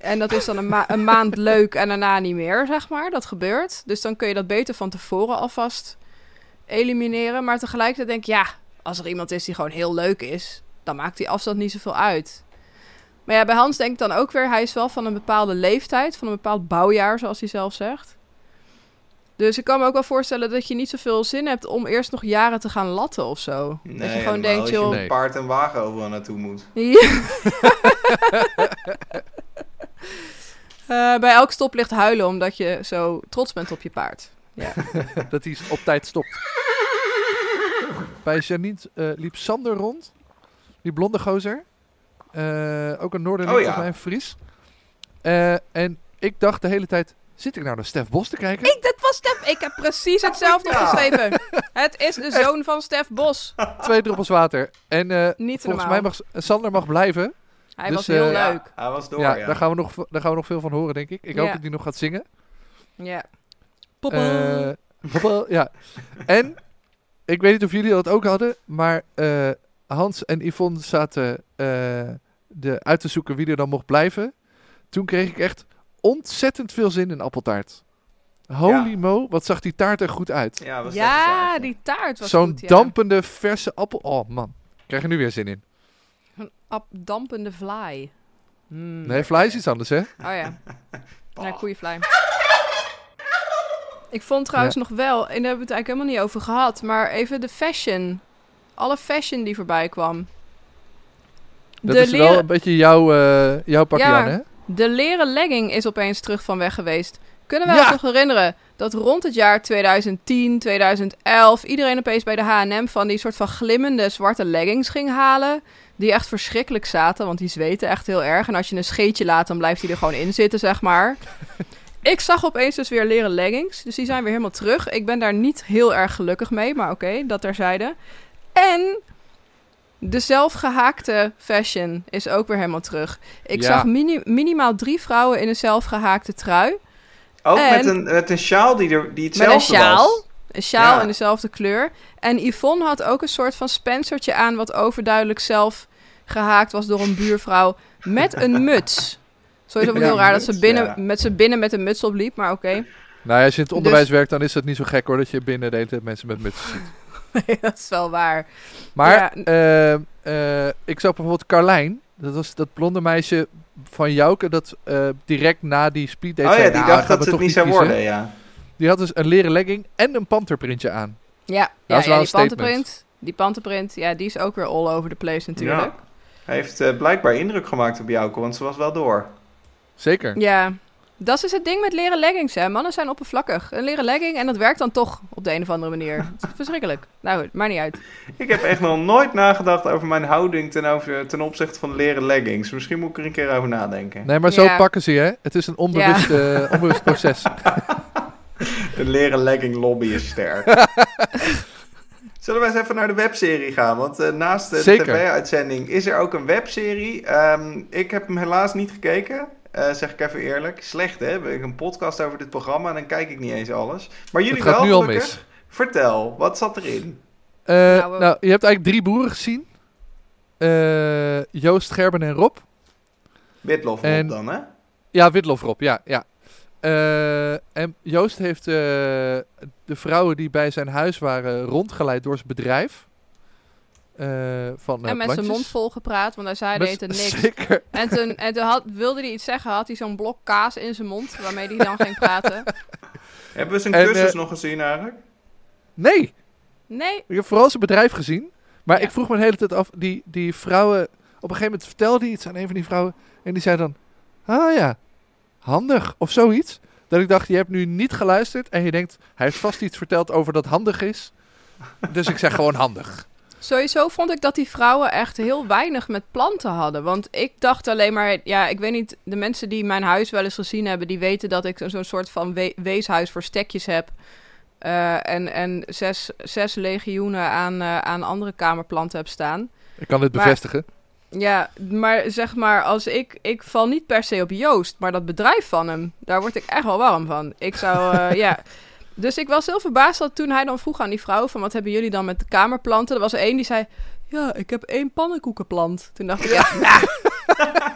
En dat is dan een, ma- een maand leuk en daarna niet meer, zeg maar. Dat gebeurt. Dus dan kun je dat beter van tevoren alvast elimineren. Maar tegelijkertijd denk ik, ja, als er iemand is die gewoon heel leuk is, dan maakt die afstand niet zoveel uit. Maar ja, bij Hans denk ik dan ook weer, hij is wel van een bepaalde leeftijd, van een bepaald bouwjaar, zoals hij zelf zegt. Dus ik kan me ook wel voorstellen dat je niet zoveel zin hebt om eerst nog jaren te gaan latten of zo. dat je gewoon denkt, als je joh. met Nee. paard en wagen overal naartoe moet. Ja. Eh, bij elk stoplicht huilen omdat je zo trots bent op je paard. Ja. dat hij op tijd stopt. Bij Janine eh, liep Sander rond. Die blonde gozer. Eh, ook een Noorderling, Oh ja. mij Fries. Eh, en ik dacht de hele tijd, zit ik nou naar Stef Bos te kijken? Ik, dat was Stef. Ik heb precies hetzelfde Ja. geschreven. Het is de zoon van Stef Bos. Twee druppels water. En eh, Niet volgens normaal. mij mag Sander mag blijven. Hij dus, was heel eh, leuk. Ja, hij was door, ja, ja. Daar, gaan we nog, daar gaan we nog veel van horen, denk ik. Ik hoop dat hij nog gaat zingen. Ja. Eh, Poppel, ja. En, ik weet niet of jullie dat ook hadden, maar eh, Hans en Yvonne zaten eh, de, uit te zoeken wie er dan mocht blijven. Toen kreeg ik echt ontzettend veel zin in appeltaart. Holy Ja. mo, wat zag die taart er goed uit. Ja, was Ja, die taart was Zo'n goed, ja. dampende, verse appel. Oh man, ik krijg er nu weer zin in. Een ap- dampende vlaai. Mm. Nee, vlees is iets anders, hè? Oh ja. Nee, koeienvlaai. Ik vond trouwens nog wel, en daar hebben we het eigenlijk helemaal niet over gehad, maar even de fashion. Alle fashion die voorbij kwam. Dat de, is wel een beetje jouw, eh, jouw pakje Ja. aan, hè? de leren legging is opeens terug van weg geweest. Kunnen wij Ja. ons nog herinneren dat rond het jaar 2010, 2011 iedereen opeens bij de H&M van die soort van glimmende zwarte leggings ging halen? Die echt verschrikkelijk zaten, want die zweten echt heel erg. En als je een scheetje laat, dan blijft die er gewoon in zitten, zeg maar. Ik zag opeens dus weer leren leggings. Dus die zijn weer helemaal terug. Ik ben daar niet heel erg gelukkig mee, maar oké, dat terzijde. En de zelfgehaakte fashion is ook weer helemaal terug. Ik Ja. zag mini- minimaal drie vrouwen in een zelfgehaakte trui. Ook En- met, een, met een sjaal die, er, die Met hetzelfde een sjaal. was. Een sjaal Ja. in dezelfde kleur. En Yvonne had ook een soort van spencertje aan... wat overduidelijk zelf gehaakt was door een buurvrouw... met een muts. Sowieso Ja, heel raar dat muts, ze binnen, ja. met ze binnen met een muts opliep, maar oké. Nou ja, als je in het onderwijs Dus- werkt, dan is het niet zo gek hoor... dat je binnen de hele tijd mensen met mutsen ziet. Nee, dat is wel waar. Maar Ja. eh, eh, ik zag bijvoorbeeld Carlijn. Dat was dat blonde meisje van Jouke. Dat eh, direct na die speeddate Oh ja, die "Nou, dacht dat het toch niet zou kiezen." worden, ja. Die had dus een leren legging en een panterprintje aan. Ja, ja, is ja wel die pantenprint. Die pantenprint, ja, die is ook weer all over the place natuurlijk. Ja. Hij heeft eh, blijkbaar indruk gemaakt op jou, want ze was wel door. Zeker. Ja, dat is het ding met leren leggings, hè. Mannen zijn oppervlakkig. Een leren legging en dat werkt dan toch op de een of andere manier. Verschrikkelijk. Nou goed, maakt niet uit. Ik heb echt nog nooit nagedacht over mijn houding ten, over, ten opzichte van leren leggings. Misschien moet ik er een keer over nadenken. Nee, maar zo Ja. pakken ze je, hè? Het is een onbewust, eh, onbewust proces. De leren legging lobby is sterk. Zullen we eens even naar de webserie gaan? Want eh, naast de tv-uitzending is er ook een webserie. Ehm, ik heb hem helaas niet gekeken. eh, zeg ik even eerlijk. Slecht, hè? We hebben een podcast over dit programma en dan kijk ik niet eens alles. Maar jullie wel, nu al mis. Vertel, wat zat erin? Eh, Nou, nou, je hebt eigenlijk drie boeren gezien. Eh, Joost, Gerben en Rob. Witlof En- op dan, hè? Ja, Witlof Rob, ja. ja. Eh, en Joost heeft eh, de vrouwen die bij zijn huis waren rondgeleid door zijn bedrijf. Eh, van, eh, en met zijn mond vol gepraat, want hij zei de Met- hele tijd niks. Zeker. En toen, en toen had, wilde hij iets zeggen, had hij zo'n blok kaas in zijn mond, waarmee hij dan ging praten. Hebben we zijn En, eh, nog gezien eigenlijk? Nee, Nee, ik heb vooral zijn bedrijf gezien. Maar Ja. ik vroeg me de hele tijd af, die, die vrouwen... Op een gegeven moment vertelde hij iets aan een van die vrouwen. En die zei dan, ah ja, handig of zoiets. Dat ik dacht, je hebt nu niet geluisterd. En je denkt, hij heeft vast iets verteld over dat handig is. Dus ik zeg gewoon handig. sowieso vond ik dat die vrouwen echt heel weinig met planten hadden. Want ik dacht alleen maar, ja, ik weet niet, de mensen die mijn huis wel eens gezien hebben, die weten dat ik zo'n soort van we- weeshuis voor stekjes heb. Eh, en en zes, zes legioenen aan, eh, aan andere kamerplanten heb staan. Ik kan dit Maar- bevestigen. Ja, maar zeg maar, als ik, ik val niet per se op Joost, maar dat bedrijf van hem, daar word ik echt wel warm van. Ik zou, eh, ja. Dus ik was heel verbaasd dat toen hij dan vroeg aan die vrouw van, wat hebben jullie dan met de kamerplanten? Er was er één die zei, ja, ik heb één pannenkoekenplant. Toen dacht ik, ja, nou.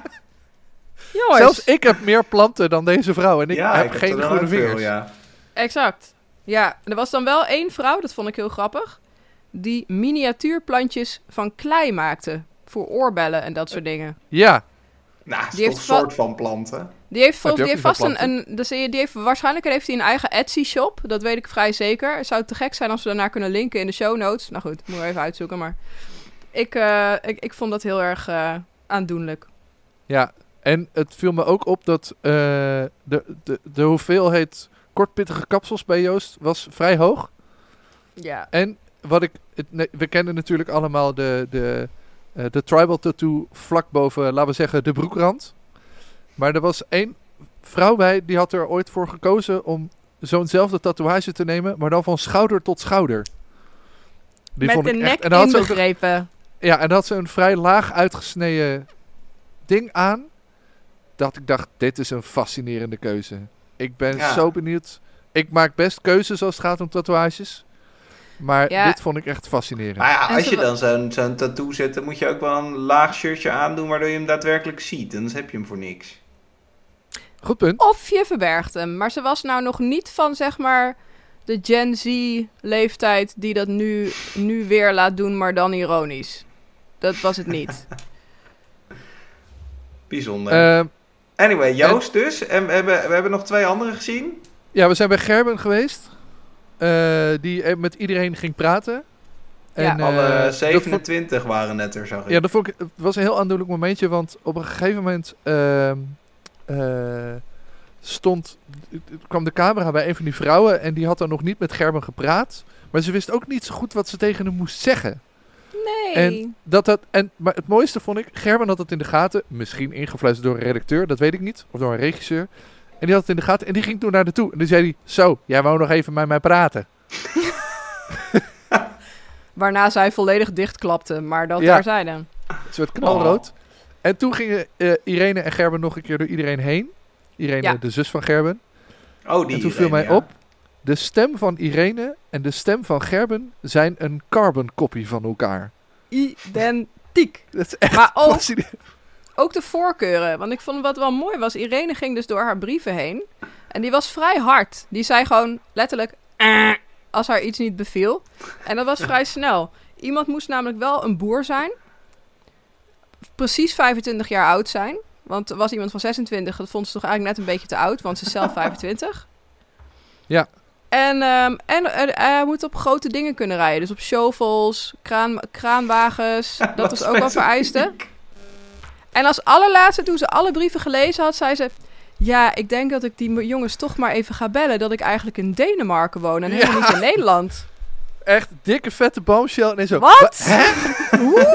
Jongens, Zelfs ik heb meer planten dan deze vrouw. En ik ja, heb ik geen dan groene veel, vingers. ja. exact. Ja, er was dan wel één vrouw, dat vond ik heel grappig, die miniatuurplantjes van klei maakte. Voor oorbellen en dat soort dingen. Ja, Nou, Die toch heeft een soort van planten. Die heeft, vol- Heb je die heeft vast een, een dus die heeft, waarschijnlijk heeft hij een eigen Etsy-shop. Dat weet ik vrij zeker. Het zou te gek zijn als we daarnaar kunnen linken in de show notes. Nou goed, moeten we even uitzoeken. Maar ik, eh, ik, ik vond dat heel erg eh, aandoenlijk. ja. En het viel me ook op dat eh, de, de, de hoeveelheid kortpittige kapsels bij Joost was vrij hoog. Ja. En wat ik. Het, nee, we kennen natuurlijk allemaal de, de, eh, de tribal tattoo vlak boven, laten we zeggen, de broekrand. Maar er was één vrouw bij die had er ooit voor gekozen om zo'nzelfde tatoeage te nemen, maar dan van schouder tot schouder. Die Met vond de ik nek echt. En dan had ze ook, inbegrepen. ja, en dan had ze een vrij laag uitgesneden ding aan. Dat ik dacht, dit is een fascinerende keuze. Ik ben Ja. zo benieuwd. Ik maak best keuzes als het gaat om tatoeages. Maar Ja. dit vond ik echt fascinerend. Maar ja, als je dan zo'n zo'n tattoo zet, dan moet je ook wel een laag shirtje aandoen waardoor je hem daadwerkelijk ziet. Anders heb je hem voor niks. Goed punt. Of je verbergt hem. Maar ze was nou nog niet van, zeg maar, de Gen Z-leeftijd die dat nu, nu weer laat doen, maar dan ironisch. Dat was het niet. Bijzonder. Ehm, anyway, Joost dus. En we hebben, we hebben nog twee anderen gezien. ja, we zijn bij Gerben geweest. Eh, die eh, met iedereen ging praten. Ja. eh, Alle dat vond- 27 waren net er, zag ik. Ja, dat vond ik, het was een heel aandoenlijk momentje, want op een gegeven moment ehm, eh, stond, kwam de camera bij een van die vrouwen en die had dan nog niet met Gerben gepraat. Maar ze wist ook niet zo goed wat ze tegen hem moest zeggen. Nee. En dat dat, en, maar het mooiste vond ik, Gerben had het in de gaten, misschien ingefluisterd door een redacteur, dat weet ik niet, of door een regisseur. En die had het in de gaten en die ging toen naar de toe. En die zei hij, zo, jij wou nog even met mij praten. Waarna zij volledig dichtklapte, maar dat Ja. daar zijn dan. Ze werd knalrood. Oh. En toen gingen eh, Irene en Gerben nog een keer door iedereen heen. Irene, Ja. de zus van Gerben. Oh, die en toen viel mij ja. op, de stem van Irene en de stem van Gerben zijn een carbon copy van elkaar. Identiek. Dat is echt Maar ook. Ook de voorkeuren. Want ik vond wat wel mooi was, Irene ging dus door haar brieven heen. En die was vrij hard. Die zei gewoon letterlijk... "Eh", als haar iets niet beviel. En dat was vrij snel. Iemand moest namelijk wel een boer zijn. Precies 25 jaar oud zijn. Want er was iemand van 26. Dat vond ze toch eigenlijk net een beetje te oud. Want ze is zelf 25. Ja. En, ehm, en eh, hij moet op grote dingen kunnen rijden. Dus op shovels, kraan, kraanwagens. Dat was ook wel vereiste. En als allerlaatste, toen ze alle brieven gelezen had, zei ze... Ja, ik denk dat ik die jongens toch maar even ga bellen... dat ik eigenlijk in Denemarken woon en helemaal niet in Nederland. Echt dikke vette bombshell. En zo, Wat? "Wa- Hè?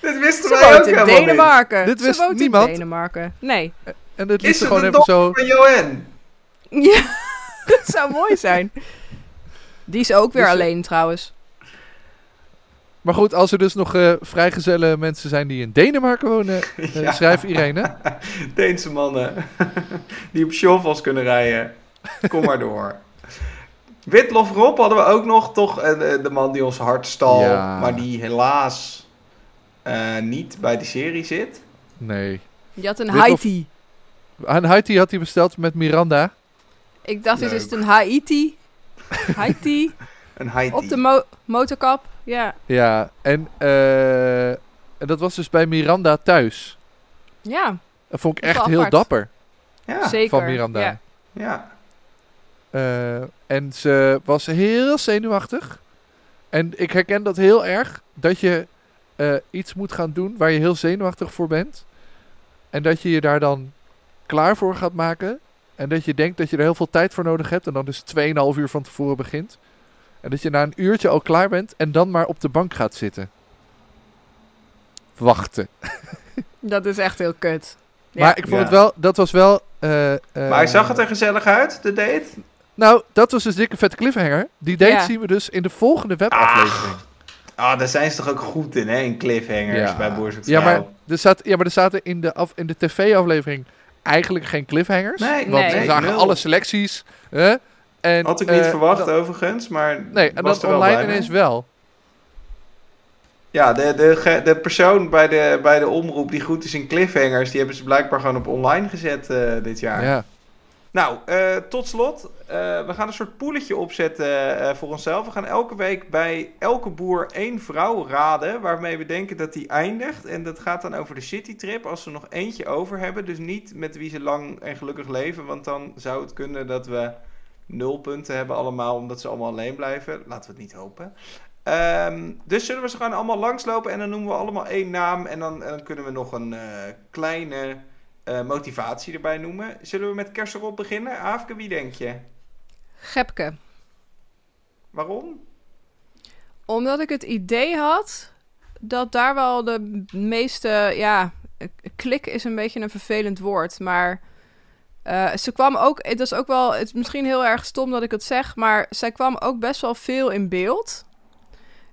Dit wisten Ze wij ook woont in helemaal niet. Denemarken. Dit Ze wist woont niemand. in Denemarken. Nee. En dit Is liet ze gewoon even zo... van Johan? Ja, dat zou mooi zijn. Die is ook weer Dus, eh, alleen trouwens. Maar goed, als er dus nog eh, vrijgezelle mensen zijn die in Denemarken wonen, eh, Ja. schrijf Irene. Deense mannen die op shovels kunnen rijden. Kom maar door. Witlof Rob hadden we ook nog, toch eh, de, man die ons hart stal, Ja. maar die helaas eh, niet bij de serie zit. Nee. Je had een Witlof- Haiti. Aan Haiti had hij besteld met Miranda. Ik dacht, is Leuk. het een Haiti. Haiti. Een Haiti. Op de mo- motorkap. Ja. Ja, en, eh, en dat was dus bij Miranda thuis. Ja, Dat vond ik echt heel apart. dapper ja, zeker. van Miranda. Ja. ja. Eh, en ze was heel zenuwachtig. En ik herken dat heel erg. Dat je eh, iets moet gaan doen waar je heel zenuwachtig voor bent. En dat je je daar dan klaar voor gaat maken. En dat je denkt dat je er heel veel tijd voor nodig hebt. En dan dus 2,5 uur van tevoren begint. En dat je na een uurtje al klaar bent. En dan maar op de bank gaat zitten. Wachten. Dat is echt heel kut. Ja. Maar ik vond Ja. het wel, dat was wel. eh, eh, Maar zag het er gezellig uit, de date? Nou, dat was dus dikke vette cliffhanger. Die date Ja. zien we dus in de volgende webaflevering. Ah, daar zijn ze toch ook goed in, hè? In cliffhangers Ja. bij Boer Zoekt Ja, maar er, zat, ja, maar er zaten in de, af, in de tv-aflevering eigenlijk geen cliffhangers. Nee, want nee, we zagen nul. alle selecties. Hè? En, Had ik niet eh, verwacht overigens, maar nee, en er wel online ineens wel. Ja, de, de, de persoon bij de, bij de omroep die goed is in cliffhangers, die hebben ze blijkbaar gewoon op online gezet eh, dit jaar. Ja. Nou, eh, tot slot, we gaan een soort poeletje opzetten voor onszelf. We gaan elke week bij elke boer één vrouw raden waarmee we denken dat die eindigt. En dat gaat dan over de citytrip als ze nog eentje over hebben. Dus niet met wie ze lang en gelukkig leven, want dan zou het kunnen dat we nul punten hebben allemaal, omdat ze allemaal alleen blijven. Laten we het niet hopen. Ehm, dus zullen we ze gewoon allemaal langslopen en dan noemen we allemaal één naam. En dan, en dan kunnen we nog een eh, kleine eh, motivatie erbij noemen. Zullen we met Kerserop beginnen? Aafke, wie denk je? Gepke. Waarom? Omdat ik het idee had dat daar wel de meeste, ja, klik is een beetje een vervelend woord, maar eh, ze kwam ook, het is ook wel, het is misschien heel erg stom dat ik het zeg, maar zij kwam ook best wel veel in beeld.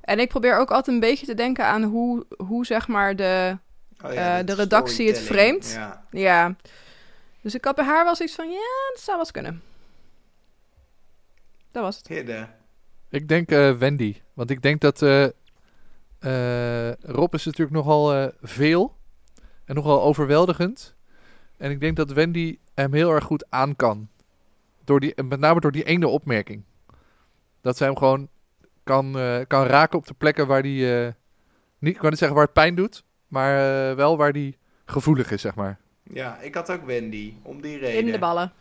En ik probeer ook altijd een beetje te denken aan hoe, hoe zeg maar de, Oh Eh, de redactie het framed. Ja. ja. Dus ik had bij haar wel zoiets van, ja, dat zou wel eens kunnen. Dat was het. Hidde. Ik denk eh, Wendy. Want ik denk dat eh, eh, Rob is natuurlijk nogal eh, veel. En nogal overweldigend. En ik denk dat Wendy hem heel erg goed aan kan. Door die, met name door die ene opmerking. Dat zij hem gewoon kan, eh, kan raken op de plekken waar die... eh, niet, ik wou niet zeggen waar het pijn doet. Maar eh, wel waar die gevoelig is, zeg maar. Ja, ik had ook Wendy, om die reden. In de ballen.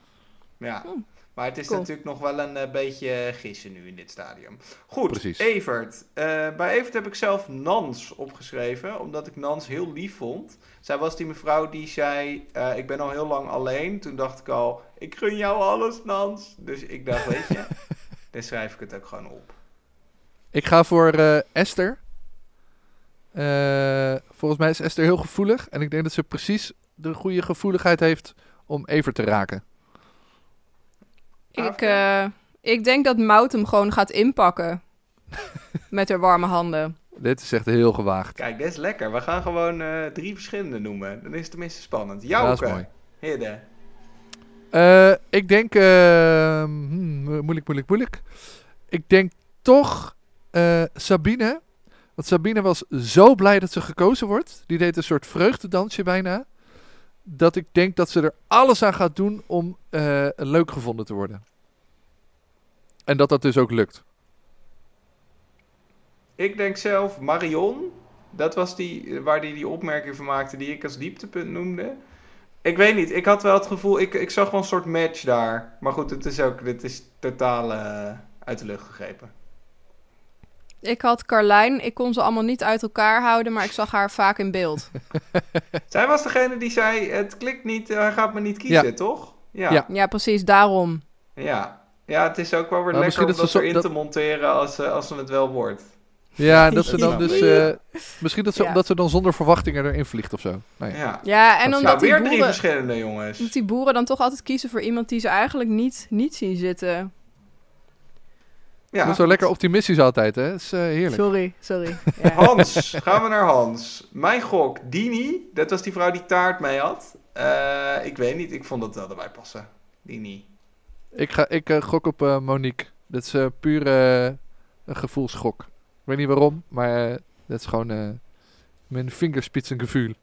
Ja. Oeh, Maar het is cool. natuurlijk nog wel een eh, beetje gissen nu in dit stadium. Goed, Precies. Evert. Eh, bij Evert heb ik zelf Nans opgeschreven, omdat ik Nans heel lief vond. Zij was die mevrouw die zei, eh, ik ben al heel lang alleen. Toen dacht ik al, ik gun jou alles, Nans. Dus ik dacht, weet je, dan schrijf ik het ook gewoon op. Ik ga voor eh, Esther. Eh, volgens mij is Esther heel gevoelig. En ik denk dat ze precies de goede gevoeligheid heeft om Evert te raken. Ik, eh, ik denk dat Mout hem gewoon gaat inpakken. Met haar warme handen. Dit is echt heel gewaagd. Kijk, dit is lekker. We gaan gewoon eh, drie verschillende noemen. Dan is het tenminste spannend. Ja, dat is Jouke, mooi. Hidde. Eh, ik denk... eh, hmm, moeilijk, moeilijk, moeilijk. Ik denk toch eh, Sabine. Want Sabine was zo blij dat ze gekozen wordt. Die deed een soort vreugdedansje bijna. Dat ik denk dat ze er alles aan gaat doen om eh, leuk gevonden te worden. En dat dat dus ook lukt. Ik denk zelf Marion. Dat was die waar die, die opmerking van maakte die ik als dieptepunt noemde. Ik weet niet, ik had wel het gevoel, ik, ik zag wel een soort match daar. Maar goed, het is ook, dit is totaal eh, uit de lucht gegrepen. Ik had Carlijn. Ik kon ze allemaal niet uit elkaar houden, maar ik zag haar vaak in beeld. Zij was degene die zei, het klikt niet, hij gaat me niet kiezen, toch? Ja. Ja. ja. Ja, precies, daarom. Ja. het is ook wel weer Maar lekker om dat dat erin dat- te monteren als, eh, als ze het wel wordt. Ja, dat ze dan Ja. dus... eh, misschien dat ze, Ja. omdat ze dan zonder verwachtingen erin vliegt of zo. Nou ja. Ja. Ja, en Dat omdat Nou, die, weer drie boeren, verschillende jongens. omdat die boeren dan toch altijd kiezen voor iemand die ze eigenlijk niet, niet zien zitten. Ja. Zo lekker optimistisch altijd, hè? Dat is eh, heerlijk. Sorry, sorry. Ja. Hans, gaan we naar Hans. Mijn gok, Dini. Dat was die vrouw die taart mee had. Eh, ik weet niet, ik vond dat wel erbij passen. Dini. Ik, ga, ik eh, gok op Monique. Dat is eh, puur een gevoelsschok. Ik weet niet waarom, maar dat is gewoon eh, mijn vingerspitsengevoel.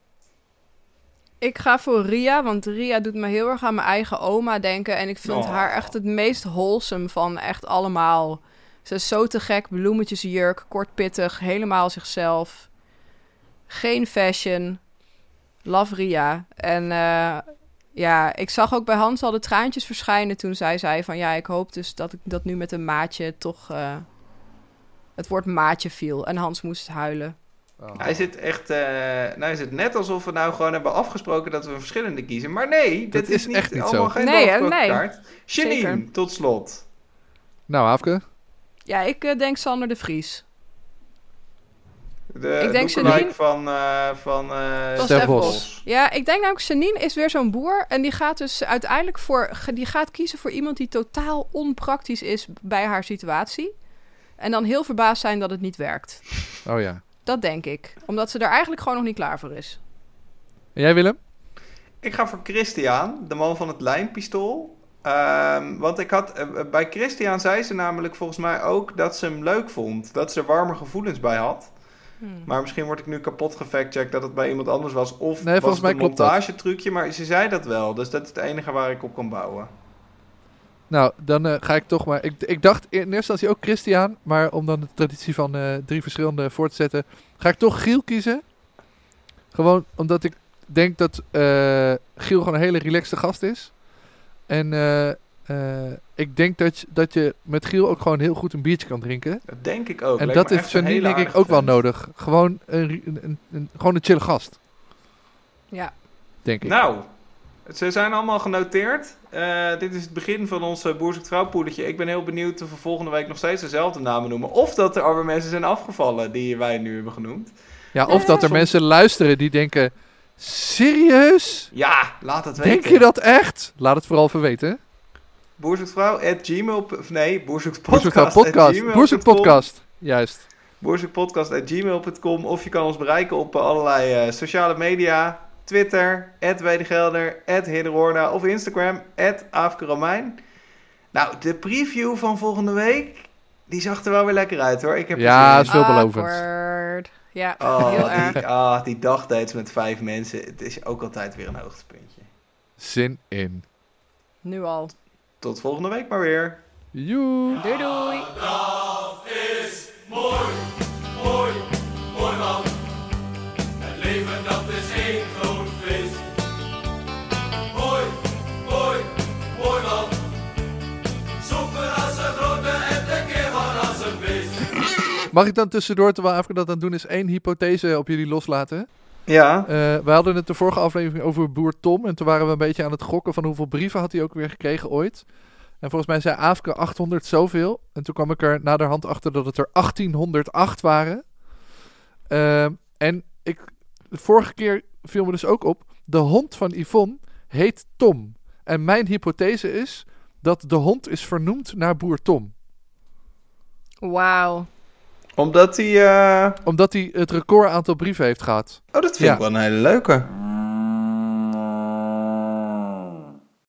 Ik ga voor Ria, want Ria doet me heel erg aan mijn eigen oma denken. En ik vind Oh. haar echt het meest wholesome van echt allemaal. Ze is zo te gek, bloemetjesjurk, kort pittig, helemaal zichzelf. Geen fashion. Love Ria. En eh, ja, ik zag ook bij Hans al de traantjes verschijnen toen zij zei van... Ja, ik hoop dus dat ik dat nu met een maatje toch... eh, het woord maatje viel. En Hans moest huilen. Hij zit echt, eh, nou is het net alsof we nou gewoon hebben afgesproken dat we verschillende kiezen. Maar nee, dit Dat is, is niet, echt niet allemaal zo. geen Nee, hè? doorgesproken Nee. kaart. Janine, Zeker. tot slot. Nou, Aafke. Ja, ik eh, denk Sander de Vries. De Ik denk Janine. van, eh van, eh, Van Stef Stef Bos. Bos. Ja, ik denk namelijk, Janine is weer zo'n boer. En die gaat dus uiteindelijk voor... Die gaat kiezen voor iemand die totaal onpraktisch is bij haar situatie. En dan heel verbaasd zijn dat het niet werkt. Oh ja. Dat denk ik. Omdat ze er eigenlijk gewoon nog niet klaar voor is. En jij Willem? Ik ga voor Christian, de man van het lijnpistool. Ehm, want ik had, eh, bij Christian zei ze namelijk volgens mij ook dat ze hem leuk vond. Dat ze er warme gevoelens bij had. Hmm. Maar misschien word ik nu kapot gefactcheckt dat het bij iemand anders was. Of Nee, was volgens het mij een klopt dat. montagetrucje. Maar ze zei dat wel. Dus dat is het enige waar ik op kan bouwen. Nou, dan eh, ga ik toch maar... Ik, ik dacht in eerste instantie ook Christian. Maar om dan de traditie van eh, drie verschillende voor te zetten... ga ik toch Giel kiezen. Gewoon omdat ik denk dat eh, Giel gewoon een hele relaxte gast is. En eh, eh, ik denk dat je, dat je met Giel ook gewoon heel goed een biertje kan drinken. Dat denk ik ook. en Lijkt dat is hele denk ik ook wel nodig. Gewoon een, een, een, een- gewoon een chille gast, Ja. denk ik. Nou, ze zijn allemaal genoteerd. Eh, dit is het begin van ons uh, Boer zoekt vrouw poedertje. Ik ben heel benieuwd of we volgende week nog steeds dezelfde namen noemen. Of dat er alweer mensen zijn afgevallen die wij nu hebben genoemd. Ja, of dat er soms- mensen luisteren die denken... Serieus? Ja, laat het weten. Denk je dat echt? Laat het vooral even weten. Boerzoekvrouw at gmail... of Nee, boerzoektpodcast Boerzoek at podcast. gmail.com. Boerzoek podcast. Juist. Boerzoekpodcast at gmail.com. Of je kan ons bereiken op eh, allerlei eh, sociale media. Twitter, at Wedegelder, at Hidderoorda of Instagram, at Aafke Romein. Nou, de preview van volgende week, die zag er wel weer lekker uit hoor. Ik heb Ja, is veelbelovend. Ja, Oh, heel erg. die, ah, die dagdates met vijf mensen, het is ook altijd weer een hoogtepuntje. Zin in. Nu al. Tot volgende week maar weer. Joe. Doei doei. Mag ik dan tussendoor, terwijl Afrika dat aan het doen is, één hypothese op jullie loslaten? Ja, Eh, we hadden het de vorige aflevering over boer Tom. En toen waren we een beetje aan het gokken van hoeveel brieven had hij ook weer gekregen ooit. En volgens mij zei Afke 800 zoveel. En toen kwam ik er naderhand achter dat het er 1808 waren. Ehm, en ik, de vorige keer viel me dus ook op. De hond van Yvonne heet Tom. En mijn hypothese is dat de hond is vernoemd naar boer Tom. Wauw. Omdat hij... eh, Omdat hij het record aantal brieven heeft gehad. Oh, dat vind Ja. ik wel een hele leuke.